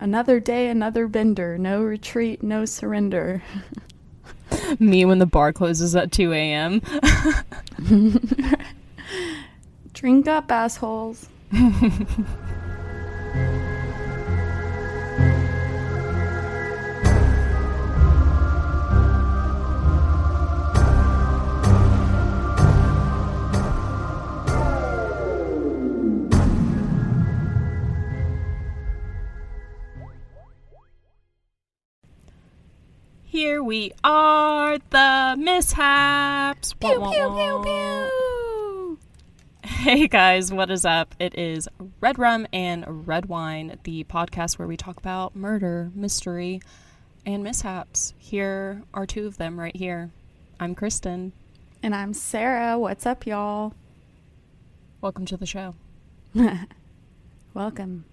Another day, another bender. No retreat, no surrender. Me when the bar closes at 2 a.m. Drink up, assholes. Here we are, the mishaps. Pew, Wah, pew, wah, pew, pew. Hey guys, what is up? It is Red Rum and Red Wine, the podcast where we talk about murder, mystery, and mishaps. Here are two of them right here. I'm Kristen. And I'm Sarah. What's up, y'all? Welcome to the show. Welcome.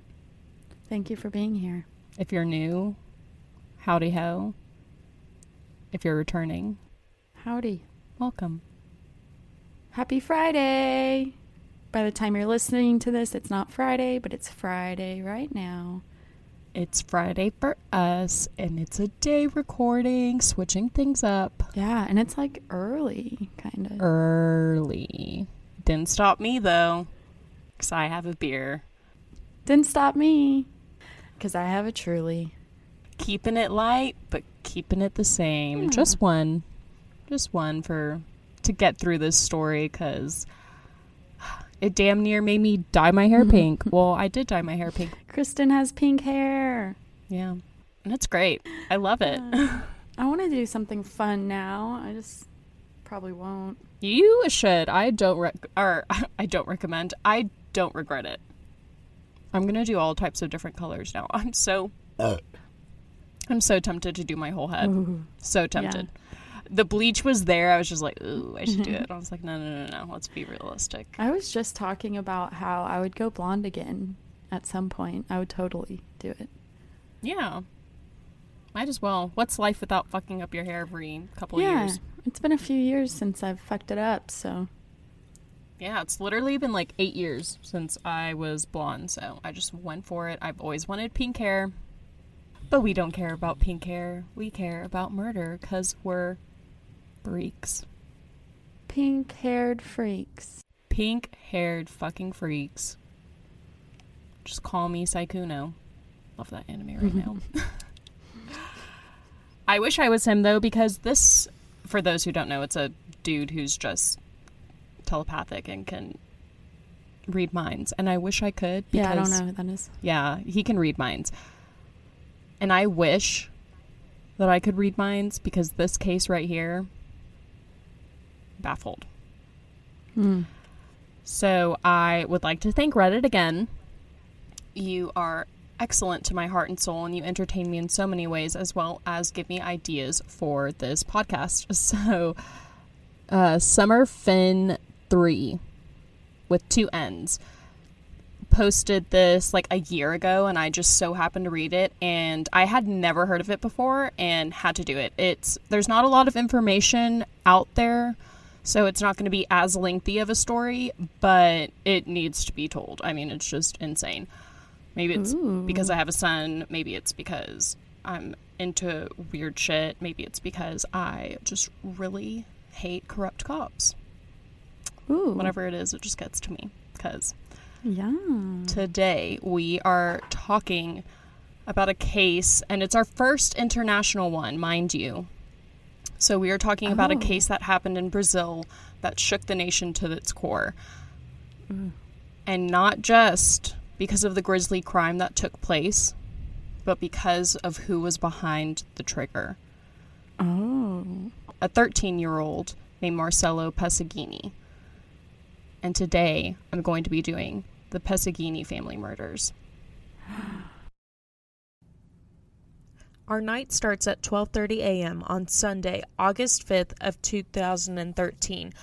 Thank you for being here. If you're new, howdy ho. If you're returning, Howdy. welcome. Happy Friday. By the time you're listening to this, it's not Friday, but it's Friday right now. It's Friday for us, and it's a day recording, switching things up Yeah, and it's like early, kind of. early. Didn't stop me though, because I have a beer. Didn't stop me, because I have a truly. Keeping it light, but keeping it the same. Yeah. Just one. Just one for to get through this story, because it damn near made me dye my hair mm-hmm. pink. well, I did dye my hair pink. Kristen has pink hair. Yeah. And it's great. I love it. I want to do something fun now. I just probably won't. You should. I don't rec- or I don't recommend. I don't regret it. I'm gonna do all types of different colors now. I'm so uh. I'm so tempted to do my whole head. Ooh. So tempted. The bleach was there. I was just like, ooh, I should do mm-hmm. it. I was like, no, no, no, no. Let's be realistic. I was just talking about how I would go blonde again at some point. I would totally do it. Yeah. Might as well. What's life without fucking up your hair every couple yeah, years? it's been a few years since I've fucked it up, so Yeah, it's literally been like eight years since I was blonde, so I just went for it. I've always wanted pink hair, but we don't care about pink hair. We care about murder because we're freaks. pink-haired freaks. Pink haired fucking freaks. Just call me Saikuno. Love that anime right now. I wish I was him though, because this, for those who don't know, it's a dude who's just telepathic and can read minds. And I wish I could. Because, Yeah, I don't know who that is. Yeah, he can read minds. And I wish that I could read minds because this case right here, baffled. Hmm. So I would like to thank Reddit again. You are excellent to my heart and soul, and you entertain me in so many ways, as well as give me ideas for this podcast. So, uh, Summer Finn 3 with two N's posted this like a year ago, and I just so happened to read it, and I had never heard of it before and had to do it. It's there's not a lot of information out there so it's not going to be as lengthy of a story, but it needs to be told. I mean, it's just insane. Maybe it's Ooh. because I have a son. Maybe it's because I'm into weird shit. Maybe it's because I just really hate corrupt cops. Ooh. Whatever it is, it just gets to me. Because Yeah. today we are talking about a case, and it's our first international one, mind you. So we are talking about a Oh. case that happened in Brazil that shook the nation to its core. Mm. And not just because of the grisly crime that took place, but because of who was behind the trigger. Oh. A 13 year old named Marcelo Pesseghini. And today I'm going to be doing the Pesseghini family murders. Our night starts at 12:30 a.m. on Sunday, August 5th of 2013.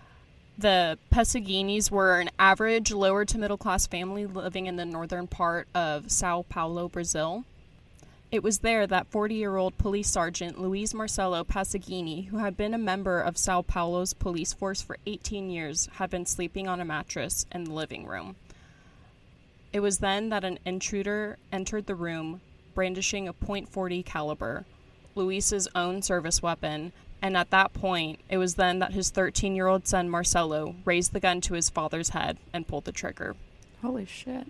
The Pesseghinis were an average lower to middle class family living in the northern part of Sao Paulo, Brazil. It was there that 40 year old police sergeant Luiz Marcelo Pesseghini, who had been a member of Sao Paulo's police force for 18 years, had been sleeping on a mattress in the living room. It was then that an intruder entered the room, brandishing a .40 caliber, Luis's own service weapon, and at that point, it was then that his 13-year-old son Marcelo raised the gun to his father's head and pulled the trigger. Holy shit.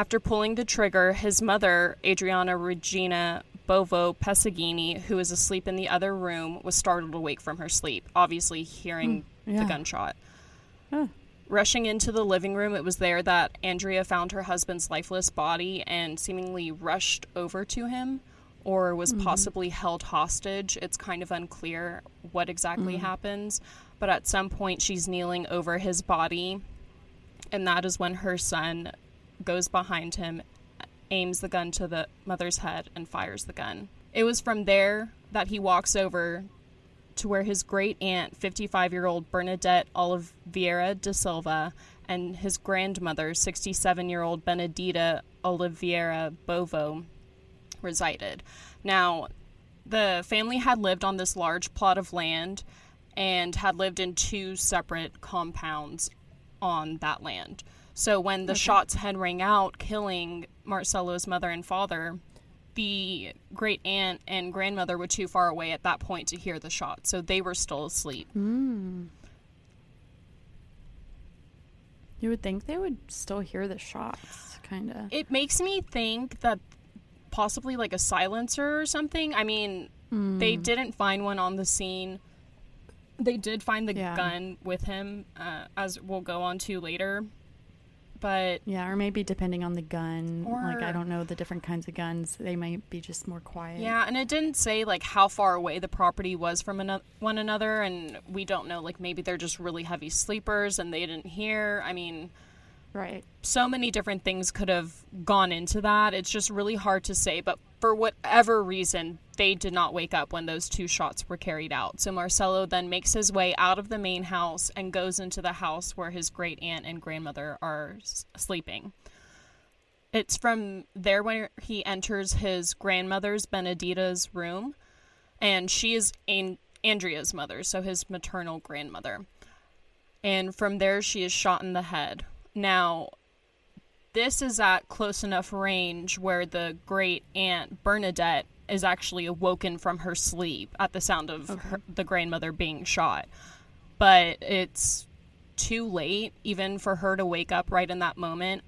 After pulling the trigger, his mother, Adriana Regina Bovo Pesseghini, who was asleep in the other room, was startled awake from her sleep, obviously hearing Hmm, yeah. the gunshot. Huh. Rushing into the living room, it was there that Andrea found her husband's lifeless body and seemingly rushed over to him or was Mm-hmm. possibly held hostage. It's kind of unclear what exactly Mm. happens, but at some point she's kneeling over his body, and that is when her son goes behind him, aims the gun to the mother's head, and fires the gun. It was from there that he walks over to where his great aunt, 55 year old Bernadette Oliveira de Silva, and his grandmother, 67 year old Benedita Oliveira Bovo, resided. Now, the family had lived on this large plot of land and had lived in two separate compounds on that land. So when the shots had rang out, killing Marcello's mother and father, the great aunt and grandmother were too far away at that point to hear the shots, so they were still asleep. You would think they would still hear the shots, kind of. It makes me think that possibly like a silencer or something. I mean, they Hmm. didn't find one on the scene. They did find the Yeah. gun with him, uh, as we'll go on to later. But Yeah, or maybe depending on the gun. like, I don't know the different kinds of guns. They might be just more quiet. Yeah, and it didn't say like how far away the property was from ano- one another, and we don't know. Like maybe they're just really heavy sleepers and they didn't hear. I mean, Right. so many different things could have gone into that. It's just really hard to say. But for whatever reason, they did not wake up when those two shots were carried out. So Marcelo then makes his way out of the main house and goes into the house where his great aunt and grandmother are s- sleeping. It's from there where he enters his grandmother's Benedita's room, and she is An- Andrea's mother, so his maternal grandmother. And from there, she is shot in the head. Now, this is at close enough range where the great aunt Bernadette is actually awoken from her sleep at the sound of her, the grandmother being shot. But it's too late even for her to wake up right in that moment.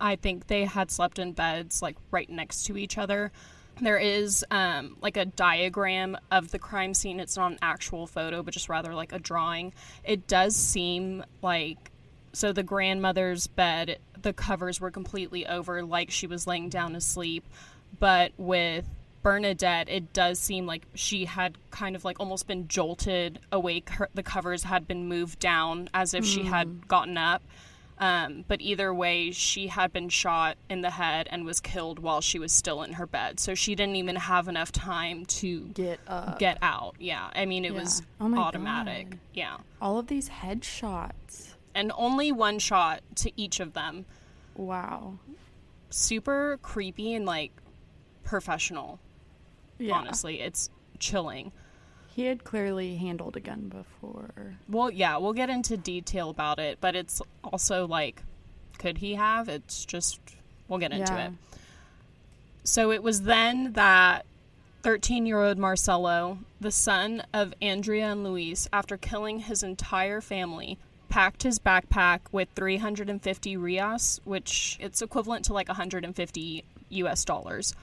I think they had slept in beds like right next to each other. There is um, like a diagram of the crime scene. It's not an actual photo, but just rather like a drawing. It does seem like so the grandmother's bed, the covers were completely over, like she was laying down asleep. But with Bernadette, it does seem like she had kind of like almost been jolted awake. Her, the covers had been moved down as if she had gotten up. Um, but either way, she had been shot in the head and was killed while she was still in her bed. So she didn't even have enough time to Get up. get out. Yeah. I mean, it was Oh automatic. God. Yeah. All of these headshots. And only one shot to each of them. Wow. Super creepy and like professional. Yeah. Honestly, it's chilling. He had clearly handled a gun before. Well, yeah, we'll get into detail about it, but it's also like, could he have? It's just, we'll get into Yeah. it. So it was then that 13 year old Marcelo, the son of Andrea and Luis, after killing his entire family, packed his backpack with 350 rias, which it's equivalent to like 150 US dollars.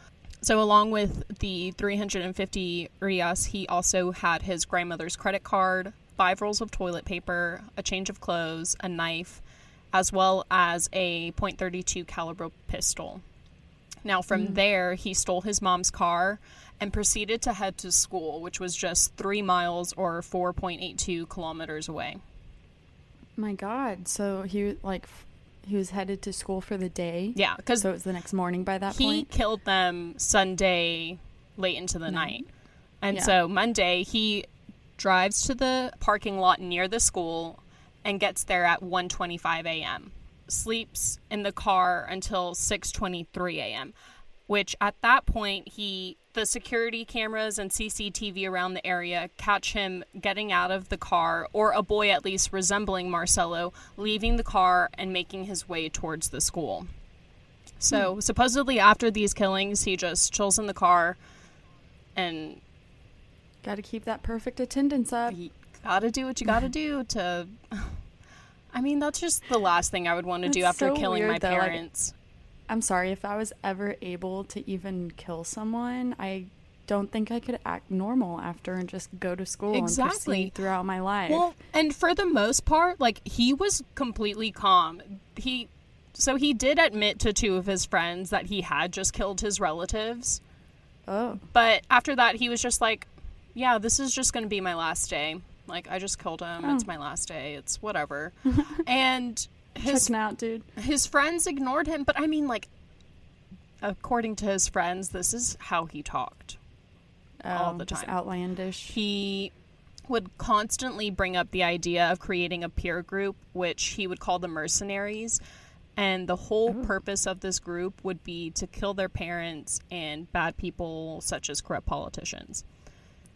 So, along with the 350 rias, he also had his grandmother's credit card, five rolls of toilet paper, a change of clothes, a knife, as well as a .32 caliber pistol. Now, from mm. there, he stole his mom's car and proceeded to head to school, which was just three miles or 4.82 kilometers away. My God. So he like he was headed to school for the day. Yeah, because So it was the next morning by that he point. killed them Sunday late into the Night. night. And Yeah. so Monday, he drives to the parking lot near the school and gets there at 1:25 a.m. Sleeps in the car until 6:23 a.m. Which at that point he the security cameras and CCTV around the area catch him getting out of the car or a boy at least resembling Marcelo leaving the car and making his way towards the school. So hmm. supposedly after these killings, he just chills in the car and Got to keep that perfect attendance up. you gotta do what you gotta do to. I mean, that's just the last thing I would want to do after so killing weird, my though, parents. I'm sorry if I was ever able to even kill someone. I don't think I could act normal after and just go to school and Exactly. throughout my life. Well, and for the most part, like he was completely calm. He so he did admit to two of his friends that he had just killed his relatives, oh, but after that he was just like, "Yeah, this is just going to be my last day. Like I just killed him. It's Oh. my last day. It's whatever." and his checking out, dude. his friends ignored him, but I mean like according to his friends, this is how he talked. all Oh, the just time. outlandish. he would constantly bring up the idea of creating a peer group, which he would call the mercenaries. And the whole oh. purpose of this group would be to kill their parents and bad people, such as corrupt politicians.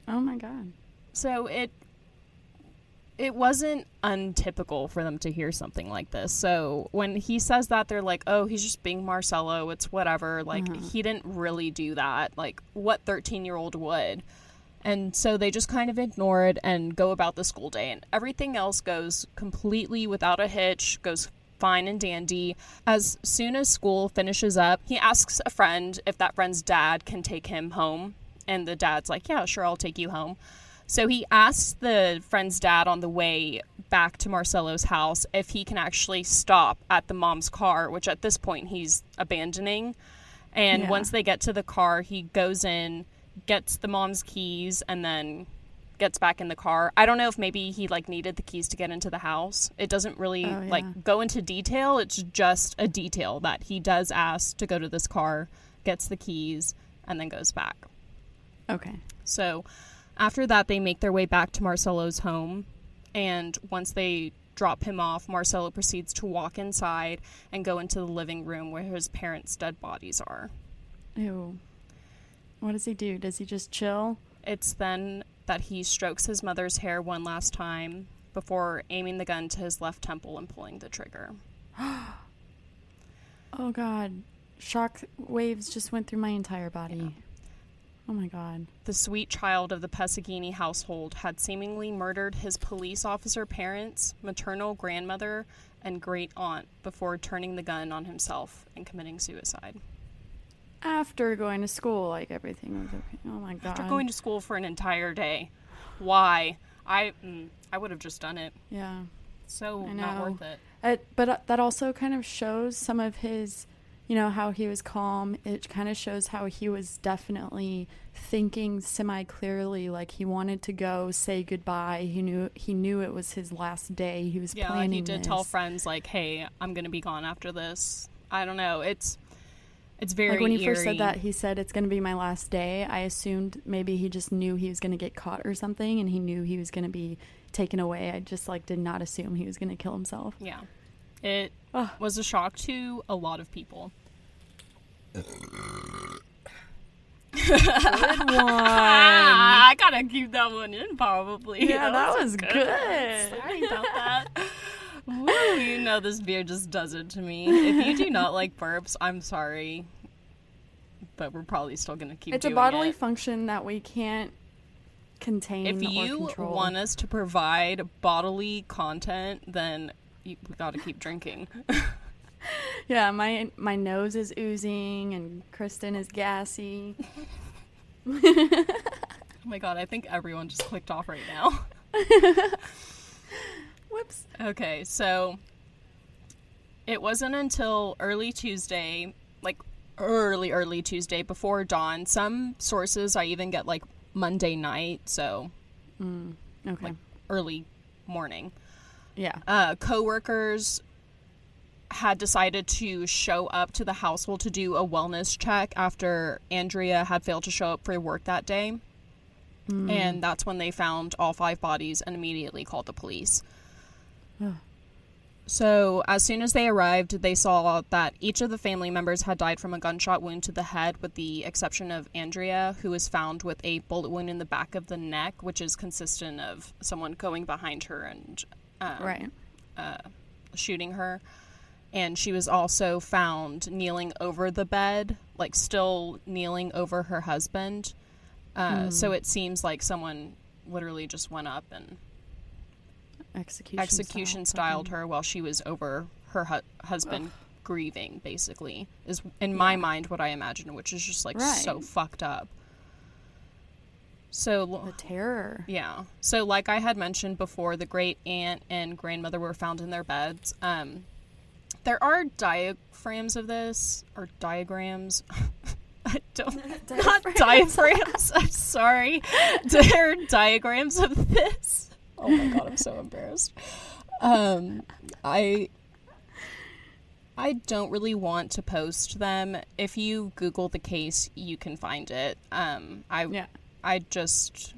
oh my god. So it it wasn't untypical for them to hear something like this. So when he says that, they're like, "Oh, he's just being Marcello. It's whatever." Like uh-huh. he didn't really do that. Like what thirteen year old would. And so they just kind of ignore it and go about the school day, and everything else goes completely without a hitch. Goes fine and dandy. As soon as school finishes up, he asks a friend if that friend's dad can take him home, and the dad's like, "Yeah, sure, I'll take you home." So he asks the friend's dad on the way back to Marcelo's house if he can actually stop at the mom's car, which at this point he's abandoning. And Yeah. once they get to the car, he goes in, gets the mom's keys, and then gets back in the car. I don't know if maybe he like needed the keys to get into the house. It doesn't really Oh, yeah. like go into detail. It's just a detail that he does ask to go to this car, gets the keys, and then goes back. Okay. So after that, they make their way back to Marcelo's home. And once they drop him off, Marcelo proceeds to walk inside and go into the living room where his parents' dead bodies are. Ew. What does he do? Does he just chill? It's then that he strokes his mother's hair one last time before aiming the gun to his left temple and pulling the trigger. Oh god. Shock waves just went through my entire body. Oh my god. The sweet child of the Pesseghini household had seemingly murdered his police officer parents, maternal grandmother, and great aunt before turning the gun on himself and committing suicide. After going to school, like everything was okay. Oh my god. After going to school for an entire day. Why? I mm, I would have just done it. yeah. So not worth it. It, but uh, that also kind of shows some of his, you know, how he was calm. It kind of shows how he was definitely thinking semi clearly. Like he wanted to go say goodbye. He knew he knew it was his last day. He was Yeah, like planning. he did tell friends like, "Hey, I'm gonna be gone after this." I don't know. It's it's very Like when he first said that, he said it's going to be my last day. I assumed maybe he just knew he was going to get caught or something, and he knew he was going to be taken away. I just like did not assume he was going to kill himself. Yeah, it Ugh. was a shock to a lot of people. Good one. Ah, I gotta keep that one in, probably. Yeah, that was good. good. Sorry about that. Woo, you know this beer just does it to me. If you do not like burps, I'm sorry, but we're probably still gonna keep. It's a bodily it. function that we can't contain If you want us to provide bodily content, then you, we gotta keep drinking. yeah, my my nose is oozing and Kristen is gassy. Oh my god, I think everyone just clicked off right now. Whoops. Okay, so it wasn't until early Tuesday, like early, early Tuesday before dawn. Some sources I even get like Monday night, so Okay. like early morning. yeah. Uh, coworkers had decided to show up to the household to do a wellness check after Andrea had failed to show up for work that day. And that's when they found all five bodies and immediately called the police. So, as soon as they arrived, they saw that each of the family members had died from a gunshot wound to the head, with the exception of Andrea, who was found with a bullet wound in the back of the neck, which is consistent of someone going behind her and um, Right. shooting her. And she was also found kneeling over the bed, like still kneeling over her husband. Uh, Hmm. So it seems like someone literally just went up and Execution. execution style, styled fucking- her while she was over her hu- husband grieving. Basically, is in my Yeah. mind what I imagine, which is just like so fucked up. So The terror. yeah. So, like I had mentioned before, the great aunt and grandmother were found in their beds. Um, there are diagrams of this, or diagrams. I don't. Not diaphragms. I'm sorry. There are diagrams of this. Oh my god, I'm so embarrassed. Um, I. I don't really want to post them. If you Google the case, you can find it. Um, I Yeah. I just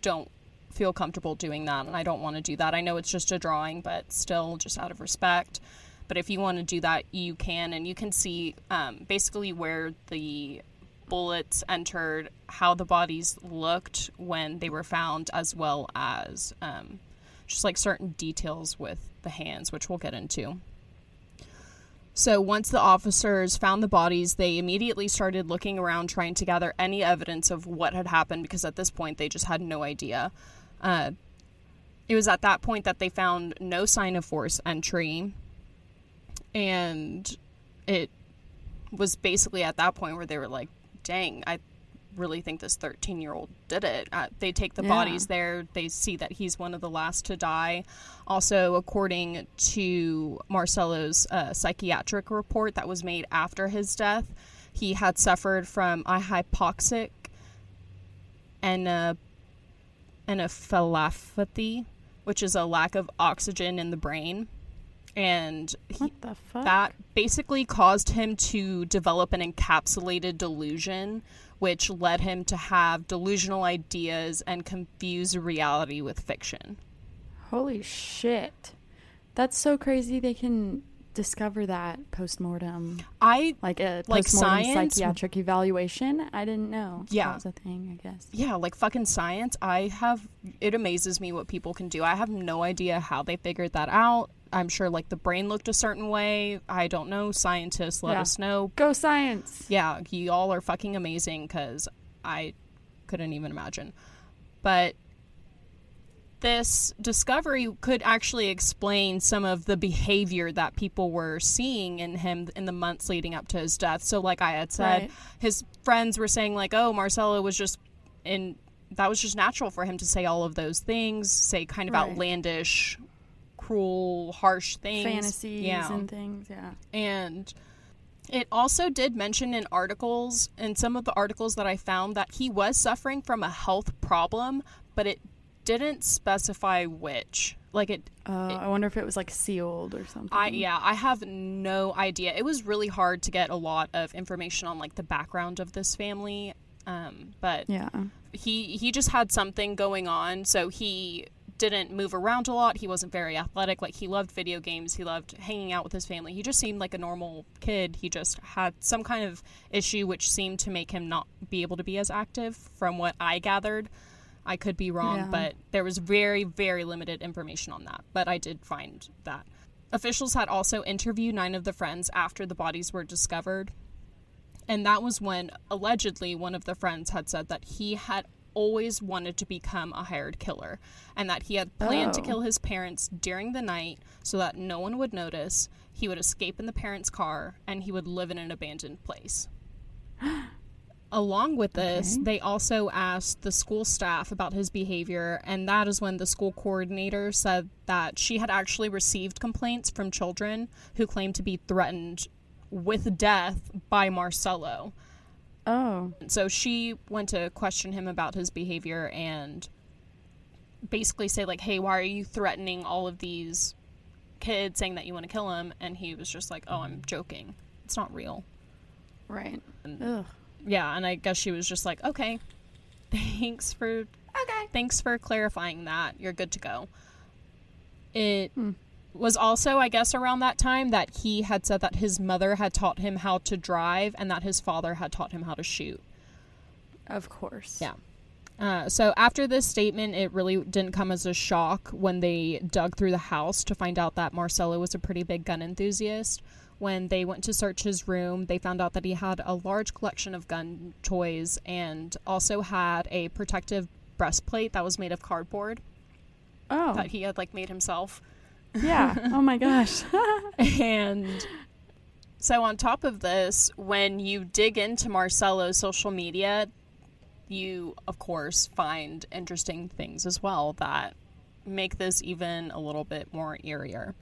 don't feel comfortable doing that, and I don't want to do that. I know it's just a drawing, but still, just out of respect. But if you want to do that, you can, and you can see um, basically where the bullets entered, how the bodies looked when they were found, as well as um, just like certain details with the hands, which we'll get into. So once the officers found the bodies, they immediately started looking around trying to gather any evidence of what had happened because at this point they just had no idea. Uh, it was at that point that they found no sign of force entry, and it was basically at that point where they were like, "Dang, I really think this 13 year old did it." Uh, they take the Yeah. bodies there. They see that he's one of the last to die. Also, according to Marcelo's uh, psychiatric report that was made after his death, he had suffered from a hypoxic and a encephalopathy, which is a lack of oxygen in the brain, and he, the fuck? that basically caused him to develop an encapsulated delusion, which led him to have delusional ideas and confuse reality with fiction. Holy shit. That's so crazy they can discover that post mortem. I Like a Like science? psychiatric evaluation. I didn't know. Yeah. That was a thing, I guess. yeah, like fucking science. I have it amazes me what people can do. I have no idea how they figured that out. I'm sure like the brain looked a certain way. I don't know. Scientists let Yeah. us know. Go science. Yeah, you all are fucking amazing because I couldn't even imagine. But this discovery could actually explain some of the behavior that people were seeing in him in the months leading up to his death. So, like I had said, Right. his friends were saying, like, oh, Marcelo was just in. That was just natural for him to say all of those things, say kind of Right. outlandish, cruel, harsh things. Fantasies Yeah. and things, yeah. And it also did mention in articles, in some of the articles that I found, that he was suffering from a health problem, but it didn't specify which. Like it, Uh, I wonder if it was like sealed or something. I yeah, I have no idea. It was really hard to get a lot of information on like the background of this family, um, but Yeah. he he just had something going on so he didn't move around a lot he wasn't very athletic like he loved video games he loved hanging out with his family he just seemed like a normal kid he just had some kind of issue which seemed to make him not be able to be as active from what i gathered i could be wrong Yeah. but there was very very limited information on that but i did find that officials had also interviewed nine of the friends after the bodies were discovered and that was when allegedly one of the friends had said that he had always wanted to become a hired killer and that he had planned to Oh. kill his parents during the night so that no one would notice. He would escape in the parents' car and he would live in an abandoned place. Along with this, Okay. they also asked the school staff about his behavior, and that is when the school coordinator said that she had actually received complaints from children who claimed to be threatened with death by Marcelo. Oh. So she went to question him about his behavior and basically say like, "Hey, why are you threatening all of these kids saying that you want to kill him?" And he was just like, "Oh, I'm joking. It's not real." Right. And- Ugh. Yeah, and I guess she was just like, "Okay. Thanks for Okay. thanks for clarifying that. You're good to go." It Hmm. was also, I guess, around that time that he had said that his mother had taught him how to drive and that his father had taught him how to shoot. Of course. Yeah. Uh, so after this statement, it really didn't come as a shock when they dug through the house to find out that Marcelo was a pretty big gun enthusiast. When they went to search his room, they found out that he had a large collection of gun toys and also had a protective breastplate that was made of cardboard Oh, that he had like made himself. yeah. Oh my gosh. And so, on top of this, when you dig into Marcelo's social media, you, of course, find interesting things as well that make this even a little bit more eerier.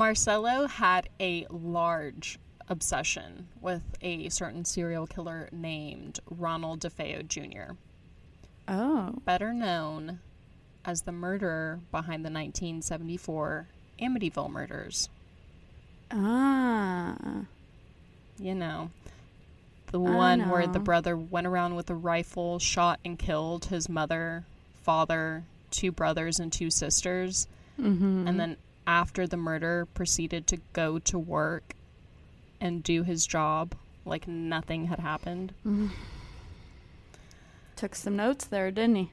Marcelo had a large obsession with a certain serial killer named Ronald DeFeo Jr., oh. better known as the murderer behind the 1974 Amityville murders. Ah. You know, the one where the brother went around with a rifle, shot and killed his mother, father, two brothers, and two sisters, Mm-hmm. and then after the murder proceeded to go to work and do his job like nothing had happened. took some notes there, didn't he?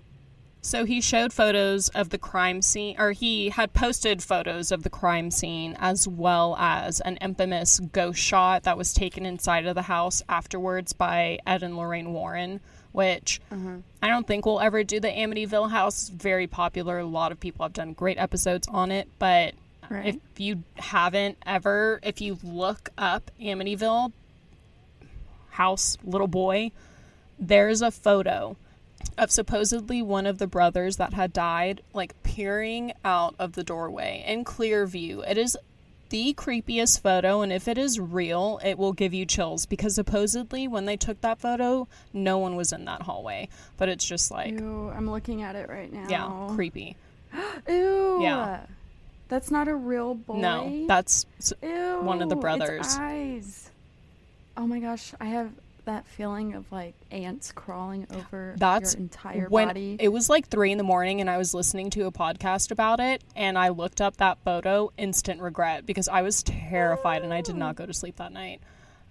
So he showed photos of the crime scene, or he had posted photos of the crime scene, as well as an infamous ghost shot that was taken inside of the house afterwards by Ed and Lorraine Warren, which mm-hmm. I don't think we'll ever do the Amityville house. Very popular. A lot of people have done great episodes on it, but Right. if you haven't ever, if you look up Amityville house, little boy, there's a photo of supposedly one of the brothers that had died, like peering out of the doorway in clear view. It is the creepiest photo, and if it is real, it will give you chills because supposedly when they took that photo, no one was in that hallway. But it's just like, Ew, I'm looking at it right now. yeah, creepy. Ew. Yeah. That's not a real boy. No, that's Ew, one of the brothers. eyes. Oh my gosh, I have that feeling of like ants crawling over That's your entire when body. it was like three in the morning and I was listening to a podcast about it and I looked up that photo, instant regret because I was terrified and I did not go to sleep that night.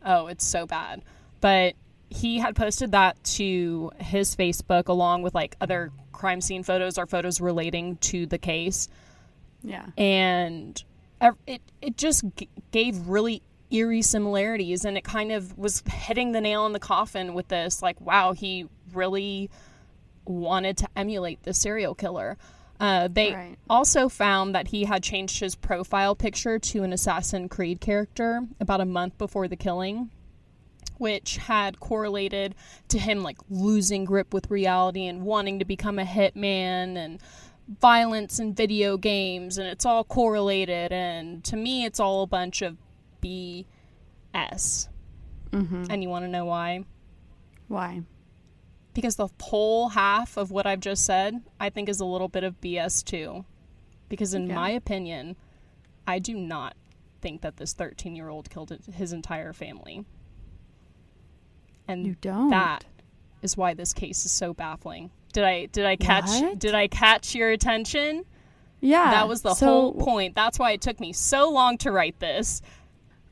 Oh, it's so bad. But he had posted that to his Facebook along with like other crime scene photos or photos relating to the case yeah. and it it just g- gave really eerie similarities and it kind of was hitting the nail in the coffin with this like wow he really wanted to emulate the serial killer uh, they Right. also found that he had changed his profile picture to an Assassin Creed character about a month before the killing, which had correlated to him like losing grip with reality and wanting to become a hitman and violence in video games and it's all correlated and to me it's all a bunch of BS. Mm-hmm. And you want to know why? Why? Because the whole half of what I've just said, I think is a little bit of BS too. Because in Yeah. my opinion, I do not think that this 13-year-old killed his entire family. And You don't. that is why this case is so baffling. Did I did I catch What? did I catch your attention? Yeah. that was the so, whole point. That's why it took me so long to write this.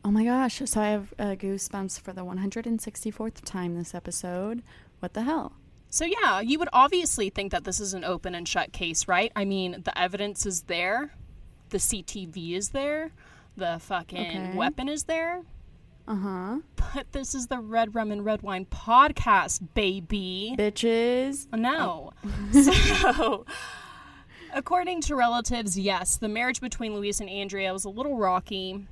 Oh my gosh. So I have uh, goosebumps for the 164th time this episode. What the hell? So yeah, you would obviously think that this is an open and shut case, right? I mean, the evidence is there, the CTV is there, the fucking Okay. weapon is there. Uh huh. But this is the Red Rum and Red Wine podcast, baby. Bitches. No. so, according to relatives, yes, the marriage between Luis and Andrea was a little rocky.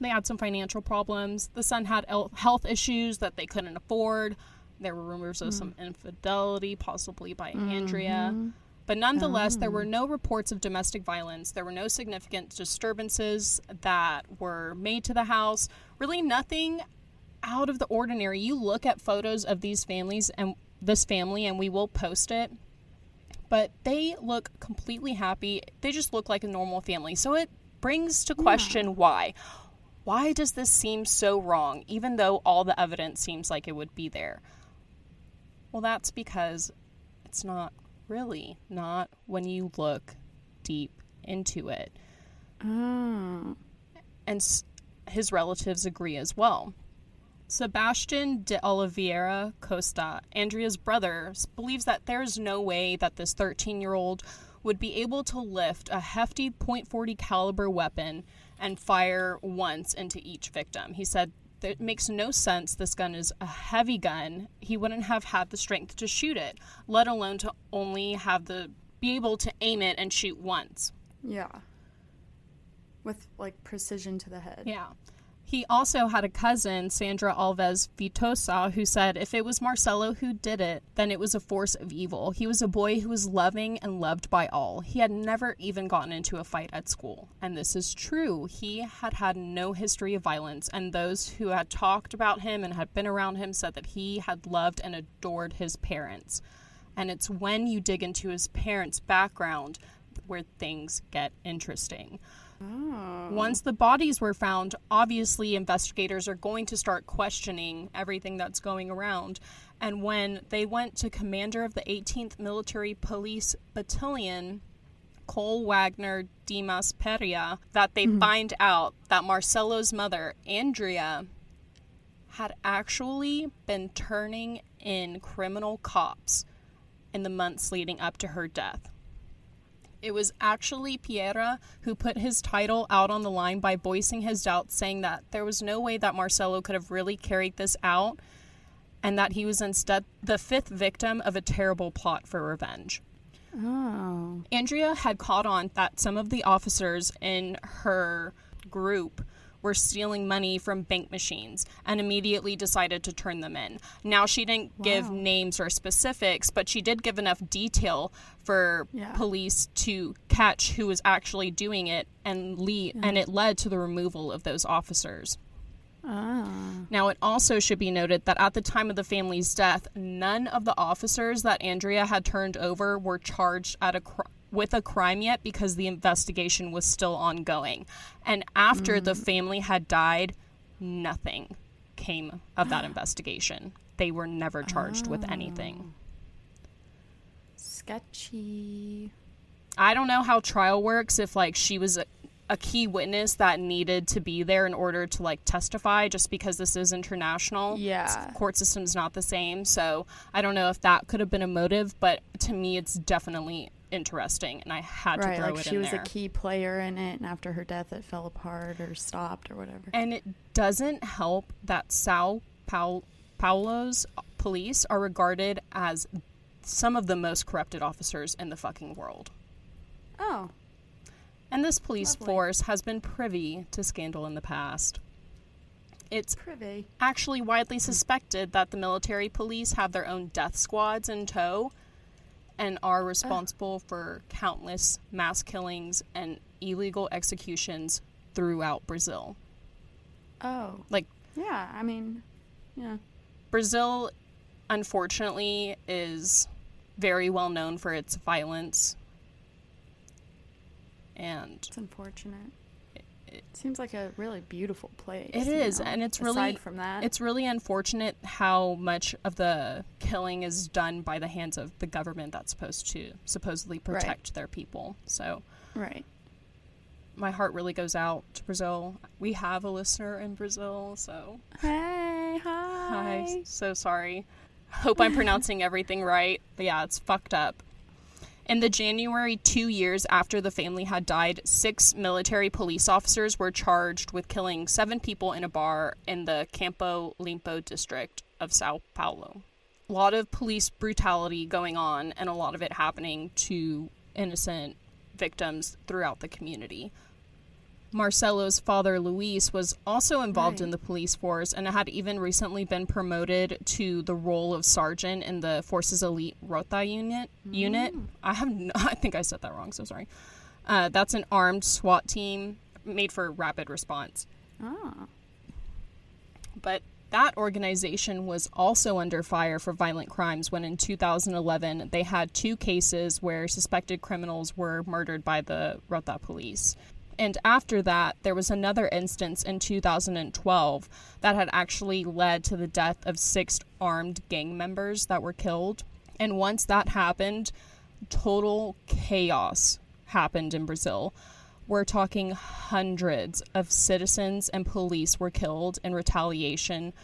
They had some financial problems. The son had health issues that they couldn't afford. There were rumors of some mm. infidelity, possibly by mm-hmm. Andrea. But nonetheless, there were oh. no reports of domestic violence. There were no significant disturbances that were made to the house. Really, nothing out of the ordinary. You look at photos of these families and this family, and we will post it. But they look completely happy. They just look like a normal family. So it brings to question why. Why does this seem so wrong, even though all the evidence seems like it would be there? Well, that's because it's not really not when you look deep into it. Oh. And s- his relatives agree as well. Sebastian de Oliveira Costa, Andrea's brother, believes that there's no way that this 13 year old would be able to lift a hefty .40 caliber weapon and fire once into each victim. He said it makes no sense. This gun is a heavy gun. He wouldn't have had the strength to shoot it, let alone to only have the be able to aim it and shoot once. Yeah. With like precision to the head. Yeah. He also had a cousin, Sandra Alves Vitosa, who said if it was Marcelo who did it, then it was a force of evil. He was a boy who was loving and loved by all. He had never even gotten into a fight at school. And this is true. He had had no history of violence, and those who had talked about him and had been around him said that he had loved and adored his parents. And it's when you dig into his parents' background where things get interesting. Oh. Once the bodies were found, obviously investigators are going to start questioning everything that's going around. And when they went to commander of the 18th Military Police Battalion, Cole Wagner Dimas Peria, that they mm-hmm. find out that Marcelo's mother, Andrea, had actually been turning in criminal cops in the months leading up to her death. It was actually Piera who put his title out on the line by voicing his doubts, saying that there was no way that Marcelo could have really carried this out and that he was instead the fifth victim of a terrible plot for revenge. Oh. Andrea had caught on that some of the officers in her group were stealing money from bank machines and immediately decided to turn them in. Now, she didn't give Wow. names or specifics, but she did give enough detail for Yeah. police to catch who was actually doing it and lead, and it led to the removal of those officers. Ah. Now, it also should be noted that at the time of the family's death, none of the officers that Andrea had turned over were charged at a cr- with a crime yet because the investigation was still ongoing. And after the mm. family had died, nothing came of that investigation. They were never charged with anything. Oh. Sketchy. I don't know how trial works if like she was a, a key witness that needed to be there in order to like testify just because this is international. Yeah. Court system's not the same, so I don't know if that could have been a motive, but to me it's definitely interesting and I had Right, to throw like it she in was there. a key player in it, and after her death, it fell apart or stopped or whatever. And it doesn't help that Sao Paul- Paulo's police are regarded as some of the most corrupted officers in the fucking world. Oh, And this police Lovely. force has been privy to scandal in the past. It's privy. actually widely suspected that the military police have their own death squads in tow and are ah. responsible for countless mass killings and illegal executions throughout Brazil. Oh, Like, yeah. I mean, yeah. Brazil, unfortunately, is very well known for its violence. And It's unfortunate. It seems like a really beautiful place. It is, know, and it's aside really from that. It's really unfortunate how much of the killing is done by the hands of the government that's supposed to supposedly protect their people. So right. my heart really goes out to Brazil. We have a listener in Brazil, so Hey, hi. hi. So sorry. Hope I'm pronouncing everything right. But yeah, it's fucked up. In the January two years after the family had died, six military police officers were charged with killing seven people in a bar in the Campo Limpo district of Sao Paulo. A lot of police brutality going on, and a lot of it happening to innocent victims throughout the community. Marcelo's father, Luis, was also involved in the police force and had even recently been promoted to the role of sergeant in the Forces Elite Rota unit. Unit. I have, no, I think I said that wrong. So sorry. Uh, that's an armed SWAT team made for rapid response. Oh. But that organization was also under fire for violent crimes when in 2011 they had two cases where suspected criminals were murdered by the Rota police. And after that, there was another instance in 2012 that had actually led to the death of six armed gang members that were killed. And once that happened, total chaos happened in Brazil. We're talking hundreds of citizens and police were killed in retaliation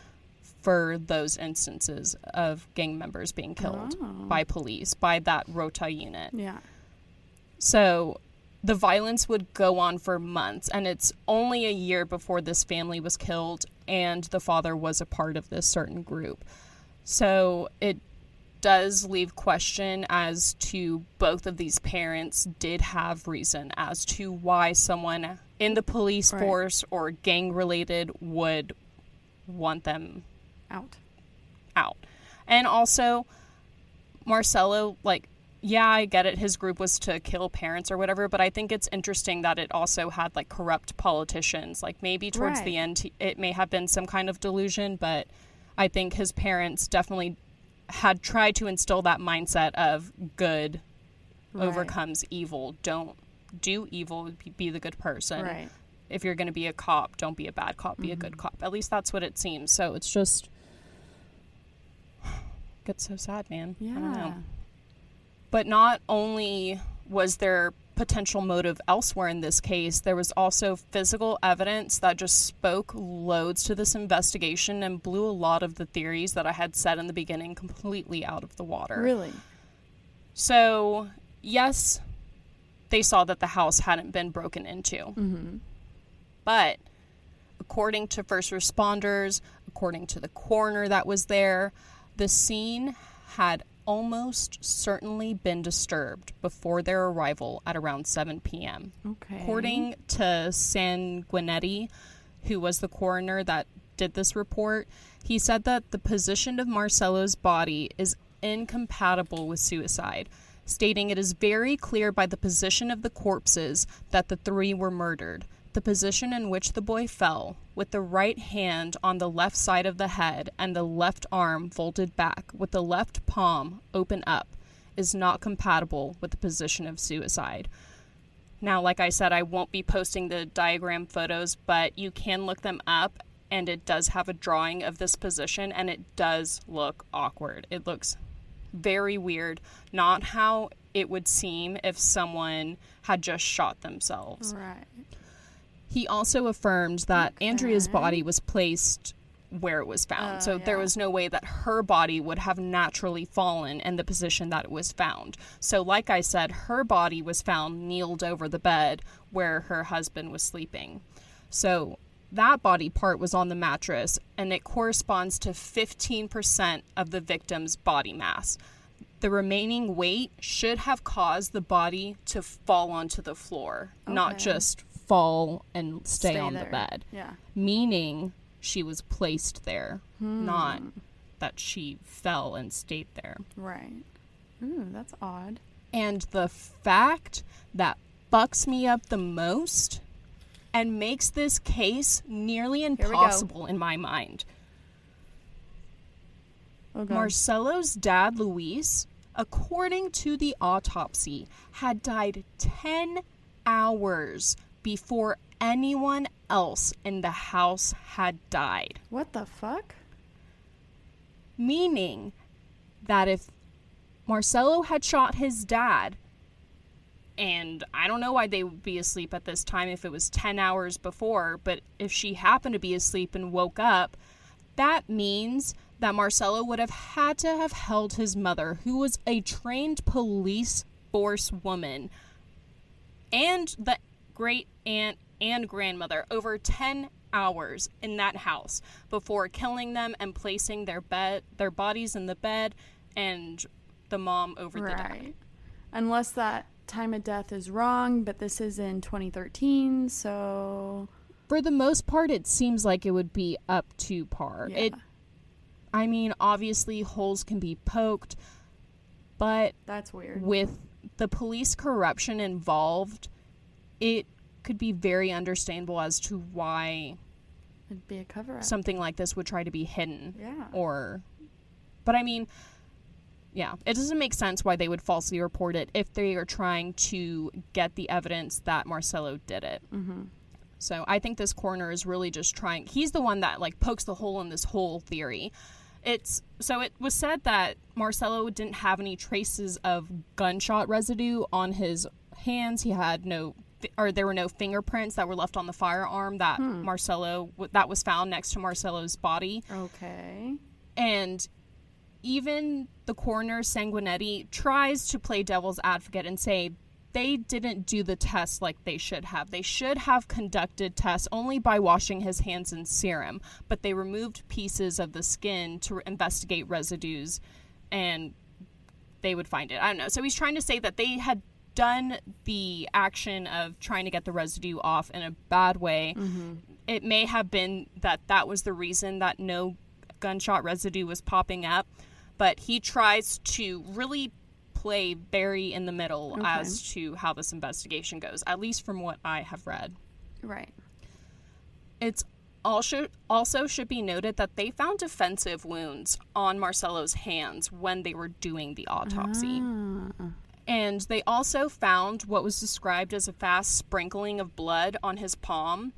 for those instances of gang members being killed Oh. by police, by that Rota unit. Yeah. So the violence would go on for months, and it's only a year before this family was killed and the father was a part of this certain group. So it does leave question as to both of these parents did have reason as to why someone in the police Right. force or gang related would want them Out. out. And also, Marcelo, like, yeah, I get it. His group was to kill parents or whatever, but I think it's interesting that it also had like corrupt politicians. Like, maybe towards the end, it may have been some kind of delusion, but I think his parents definitely had tried to instill that mindset of good Right. overcomes evil. Don't do evil, be- the good person Right. if you're going to be a cop, don't be a bad cop, be a good mm-hmm. cop. At least that's what it seems. So it's just gets so sad, man. I don't know. Yeah. But not only was there potential motive elsewhere in this case, there was also physical evidence that just spoke loads to this investigation and blew a lot of the theories that I had said in the beginning completely out of the water. Really? So, yes, they saw that the house hadn't been broken into. Mm-hmm. But according to first responders, according to the coroner that was there, the scene had almost certainly been disturbed before their arrival at around 7 p.m. Okay. According to Sanguinetti, who was the coroner that did this report, he said that the position of Marcelo's body is incompatible with suicide, stating it is very clear by the position of the corpses that the three were murdered. The position in which the boy fell, with the right hand on the left side of the head and the left arm folded back, with the left palm open up, is not compatible with the position of suicide. Now, like I said, I won't be posting the diagram photos, but you can look them up, and it does have a drawing of this position, and it does look awkward. It looks very weird, not how it would seem if someone had just shot themselves. Right. He also affirmed that Andrea's body was placed where it was found. Oh, so there was no way that her body would have naturally fallen in the position that it was found. So, like I said, her body was found kneeled over the bed where her husband was sleeping. So that body part was on the mattress and it corresponds to 15% of the victim's body mass. The remaining weight should have caused the body to fall onto the floor, not just fall and stay, on the bed Yeah. meaning she was placed there, hmm. not that she fell and stayed there. Right. Ooh, that's odd. And the fact that bucks me up the most and makes this case nearly impossible in my mind. Oh god. Marcelo's dad, Luis, according to the autopsy, had died 10 hours before anyone else in the house had died. what the fuck? meaning that if Marcelo had shot his dad, and I don't know why they would be asleep at this time if it was 10 hours before, but if she happened to be asleep and woke up, that means that Marcelo would have had to have held his mother, who was a trained police force woman, and the great aunt and grandmother over 10 hours in that house before killing them and placing their bed their bodies in the bed and the mom over the dad. Right. Unless that time of death is wrong, but this is in 2013, so For the most part it seems like it would be up to par. yeah. It I mean obviously holes can be poked, but that's weird. with the police corruption involved, it could be very understandable as to why It'd be a cover up. something like this would try to be hidden yeah. or but i mean yeah it doesn't make sense why they would falsely report it if they are trying to get the evidence that marcelo did it Mm-hmm. so i think this coroner is really just trying he's the one that like pokes the hole in this whole theory it's so it was said that marcelo didn't have any traces of gunshot residue on his hands he had no or there were no fingerprints that were left on the firearm that hmm. Marcelo that was found next to Marcelo's body. Okay. And even the coroner Sanguinetti tries to play devil's advocate and say they didn't do the test like they should have. They should have conducted tests only by washing his hands in serum, but they removed pieces of the skin to investigate residues and they would find it. I don't know. So he's trying to say that they had done the action of trying to get the residue off in a bad way. It may have been that that was the reason that no gunshot residue was popping up, but he tries to really play very in the middle Okay. as to how this investigation goes, at least from what I have read. Right. It's also also should be noted that they found defensive wounds on Marcelo's hands when they were doing the autopsy. Ah. And they also found what was described as a fast sprinkling of blood on his palm,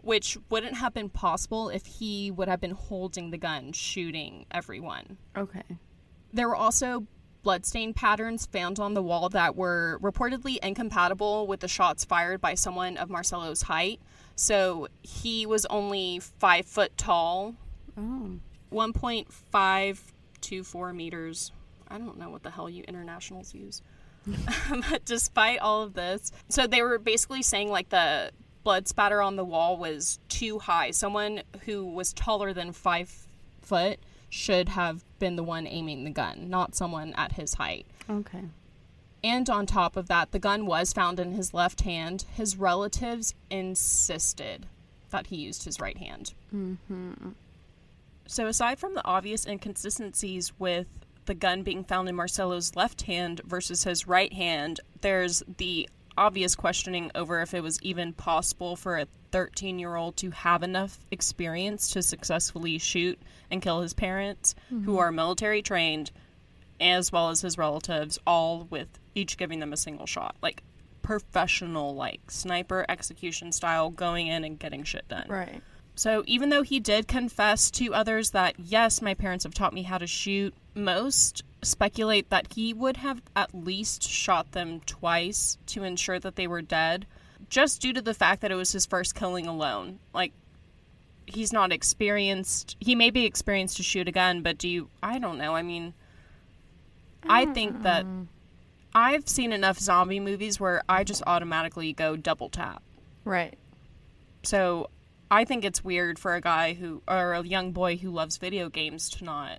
which wouldn't have been possible if he would have been holding the gun shooting everyone. Okay. There were also bloodstain patterns found on the wall that were reportedly incompatible with the shots fired by someone of Marcelo's height. So he was only five foot tall, Oh. 1.524 meters. I don't know what the hell you internationals use. but despite all of this, so they were basically saying like the blood spatter on the wall was too high. Someone who was taller than five foot should have been the one aiming the gun, not someone at his height. Okay. And on top of that, the gun was found in his left hand. His relatives insisted that he used his right hand. Hmm. So, aside from the obvious inconsistencies with the gun being found in Marcelo's left hand versus his right hand, there's the obvious questioning over if it was even possible for a 13 year old to have enough experience to successfully shoot and kill his parents, who mm-hmm. are military trained, as well as his relatives, all with each giving them a single shot. Like professional, like sniper execution style, going in and getting shit done. Right. So even though he did confess to others that, yes, my parents have taught me how to shoot, most speculate that he would have at least shot them twice to ensure that they were dead, just due to the fact that it was his first killing alone. Like, he's not experienced. He may be experienced to shoot a gun, but do you. I don't know. I mean, I think that mm. I've seen enough zombie movies where I just automatically go double tap. Right. So I think it's weird for a guy who, or a young boy who loves video games to not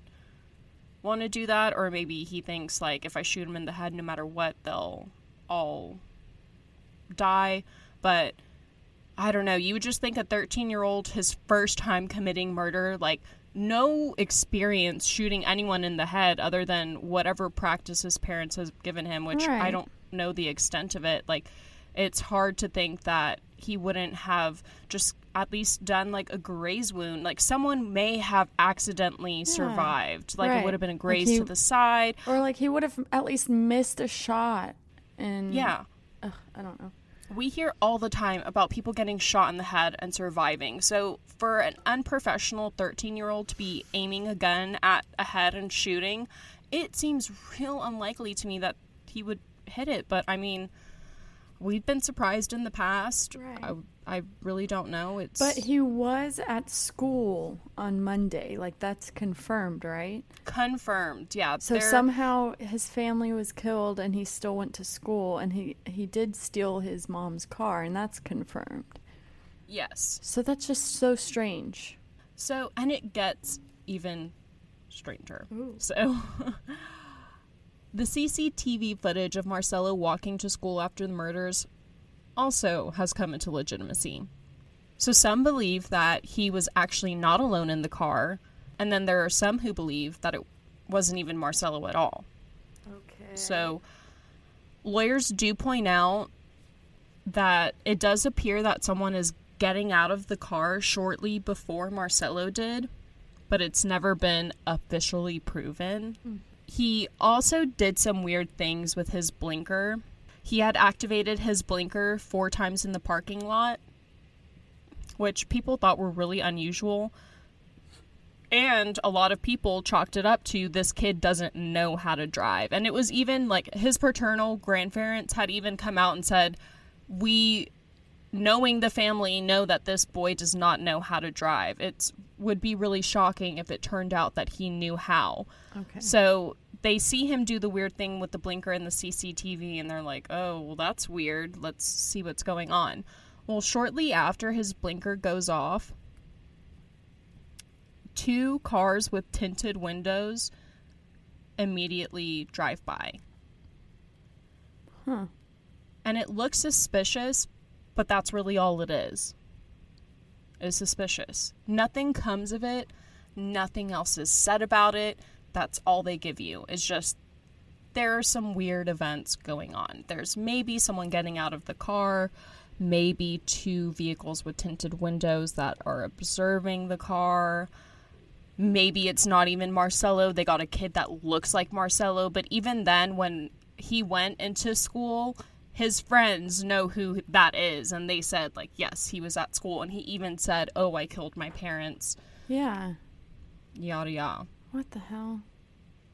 want to do that, or maybe he thinks, like, if I shoot him in the head, no matter what, they'll all die. But I don't know. You would just think a 13 year old, his first time committing murder, like, no experience shooting anyone in the head other than whatever practice his parents has given him, which I don't know the extent of it. Like, it's hard to think that he wouldn't have just at least done like a graze wound. Like, someone may have accidentally survived. Like, it would have been a Like graze he- to the side. Or like he would have at least missed a shot. And Yeah. Ugh, I don't know. We hear all the time about people getting shot in the head and surviving. So, for an unprofessional 13 year old to be aiming a gun at a head and shooting, it seems real unlikely to me that he would hit it. But I mean, we've been surprised in the past. Right. I, I really don't know. It's But he was at school on Monday. Like that's confirmed, right? confirmed. Yeah. So they're- somehow his family was killed and he still went to school and he he did steal his mom's car and that's confirmed. Yes. So that's just so strange. So, and it gets even stranger. So, the CCTV footage of Marcelo walking to school after the murders also has come into legitimacy. So, some believe that he was actually not alone in the car, and then there are some who believe that it wasn't even Marcelo at all. Okay. So, lawyers do point out that it does appear that someone is getting out of the car shortly before Marcelo did, but it's never been officially proven. Hmm. He also did some weird things with his blinker. He had activated his blinker four times in the parking lot, which people thought were really unusual. And a lot of people chalked it up to this kid doesn't know how to drive. And it was even like his paternal grandparents had even come out and said, we knowing the family know that this boy does not know how to drive. It would be really shocking if it turned out that he knew how. Okay. So they see him do the weird thing with the blinker and the CCTV and they're like, "Oh, well that's weird. Let's see what's going on." Well, shortly after his blinker goes off, two cars with tinted windows immediately drive by. Huh. And it looks suspicious, but that's really all it is. Is suspicious. Nothing comes of it. Nothing else is said about it. That's all they give you. It's just there are some weird events going on. There's maybe someone getting out of the car, maybe two vehicles with tinted windows that are observing the car. Maybe it's not even Marcelo. They got a kid that looks like Marcelo, but even then when he went into school, his friends know who that is and they said like yes he was at school and he even said oh i killed my parents Yeah. yada yada What the hell?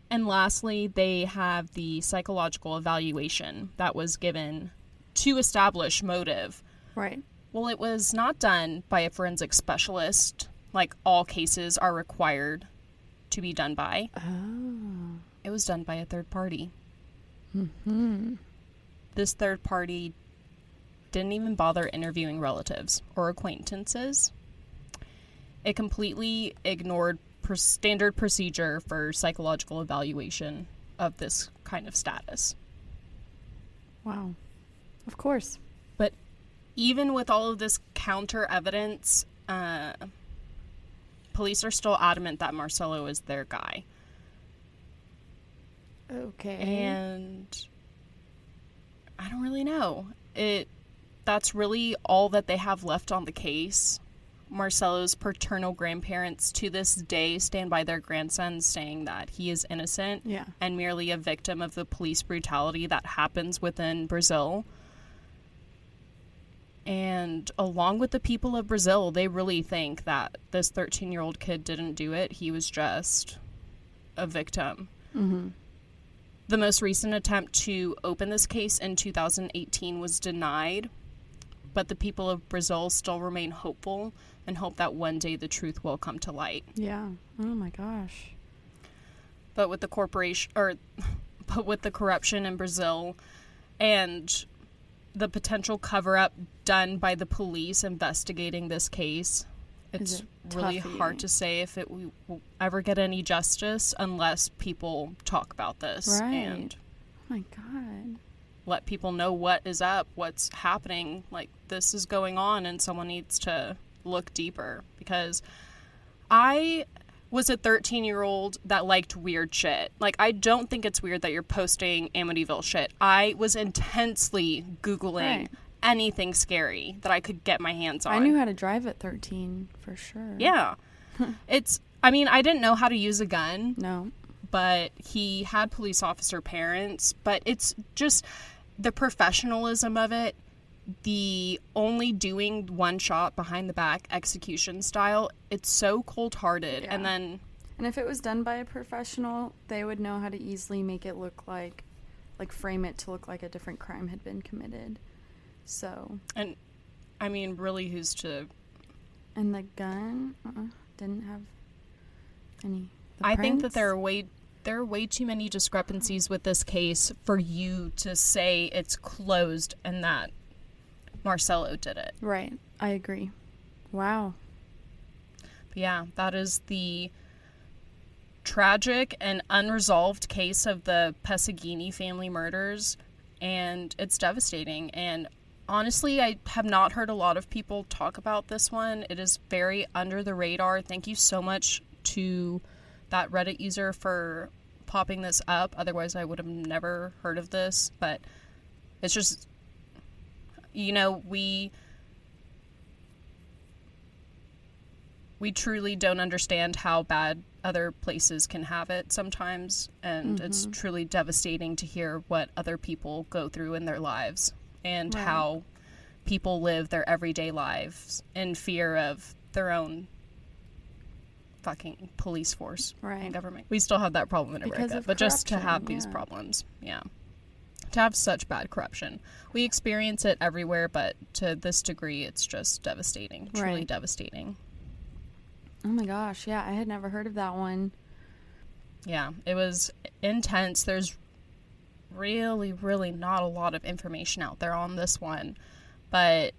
and lastly they have the psychological evaluation that was given to establish motive Right. well it was not done by a forensic specialist like all cases are required to be done by Oh. it was done by a third party Hmm. This third party didn't even bother interviewing relatives or acquaintances. It completely ignored standard procedure for psychological evaluation of this kind of status. Wow. Of course. But even with all of this counter evidence, uh, police are still adamant that Marcelo is their guy. Okay. and I don't really know. It that's really all that they have left on the case. Marcelo's paternal grandparents to this day stand by their grandson saying that he is innocent yeah. and merely a victim of the police brutality that happens within Brazil. And along with the people of Brazil, they really think that this 13 year old kid didn't do it. He was just a victim. Mm-hmm. The most recent attempt to open this case in 2018 was denied, but the people of Brazil still remain hopeful and hope that one day the truth will come to light. Yeah. Oh my gosh. But with the corporation or but with the corruption in Brazil and the potential cover up done by the police investigating this case, it's it really toughy? hard to say if it we will ever get any justice unless people talk about this Right. and Oh my god. let people know what is up, what's happening. Like this is going on, and someone needs to look deeper because I was a 13 year old that liked weird shit. Like, I don't think it's weird that you're posting Amityville shit. I was intensely Googling Right. Anything scary that I could get my hands on. I knew how to drive at 13 for sure. Yeah. it's, I mean, I didn't know how to use a gun No. but he had police officer parents. But it's just the professionalism of it, the only doing one shot behind the back execution style. It's so cold hearted. And then, And if it was done by a professional, they would know how to easily make it look like like frame it to look like a different crime had been committed. So, and I mean, really, who's to. and the gun uh didn't have any the I think that there are way. There are way too many discrepancies with this case for you to say it's closed and that Marcelo did it. Right. I agree. Wow. But yeah, that is the tragic and unresolved case of the Pesseghini family murders, and it's devastating. And honestly, I have not heard a lot of people talk about this one. It is very under the radar. Thank you so much to that Reddit user for popping this up. Otherwise, I would have never heard of this. But it's just, you know, we. we truly don't understand how bad other places can have it sometimes and it's mm-hmm. truly devastating to hear what other people go through in their lives and Right. how people live their everyday lives in fear of their own fucking police force Right. and government. We still have that problem in Because America, but just to have these yeah. problems, yeah. to have such bad corruption. We experience it everywhere, but to this degree, it's just devastating. Truly Right. devastating. Oh my gosh, yeah, I had never heard of that one. Yeah, it was intense. There's really, really not a lot of information out there on this one. But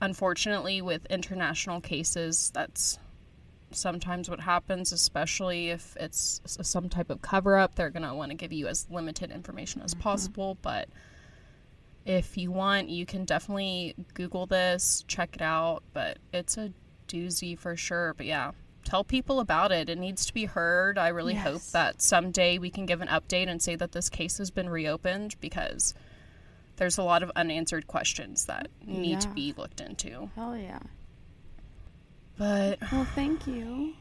unfortunately, with international cases, that's sometimes what happens, especially if it's some type of cover up. They're going to want to give you as limited information as mm-hmm. possible. But if you want, you can definitely Google this, check it out. But it's a doozy for sure. But yeah, tell people about it. It needs to be heard. I really hope that someday we can give an update and say that this case has been reopened because there's a lot of unanswered questions that need to be looked into. Hell yeah. But Well, thank you.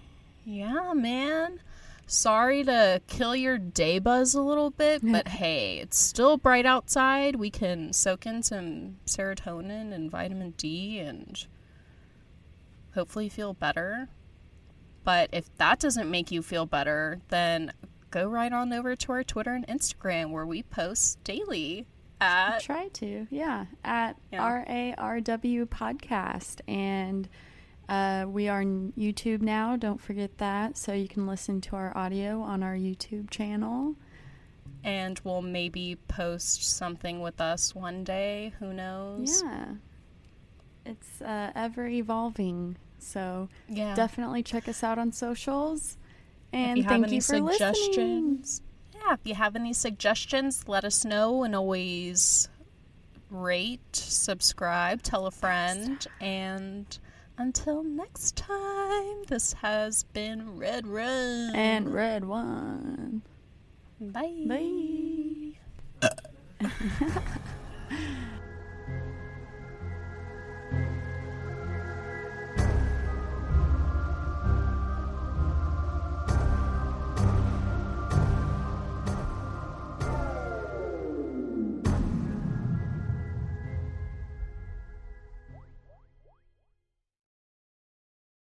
yeah, man. Sorry to kill your day buzz a little bit, but hey, it's still bright outside. We can soak in some serotonin and vitamin D and hopefully feel better. But if that doesn't make you feel better, then go right on over to our Twitter and Instagram where we post daily at Try to, yeah, at Yeah. R A R W podcast. And uh, we are on YouTube now. Don't forget that. So you can listen to our audio on our YouTube channel. and we'll maybe post something with us one day. Who knows? Yeah. It's uh, ever evolving. So Yeah. definitely check us out on socials. And you thank you for listening. suggestions, yeah, if you have any suggestions, let us know and always rate, subscribe, tell a friend, and until next time, this has been Redrum. And red wine. bye. Bye.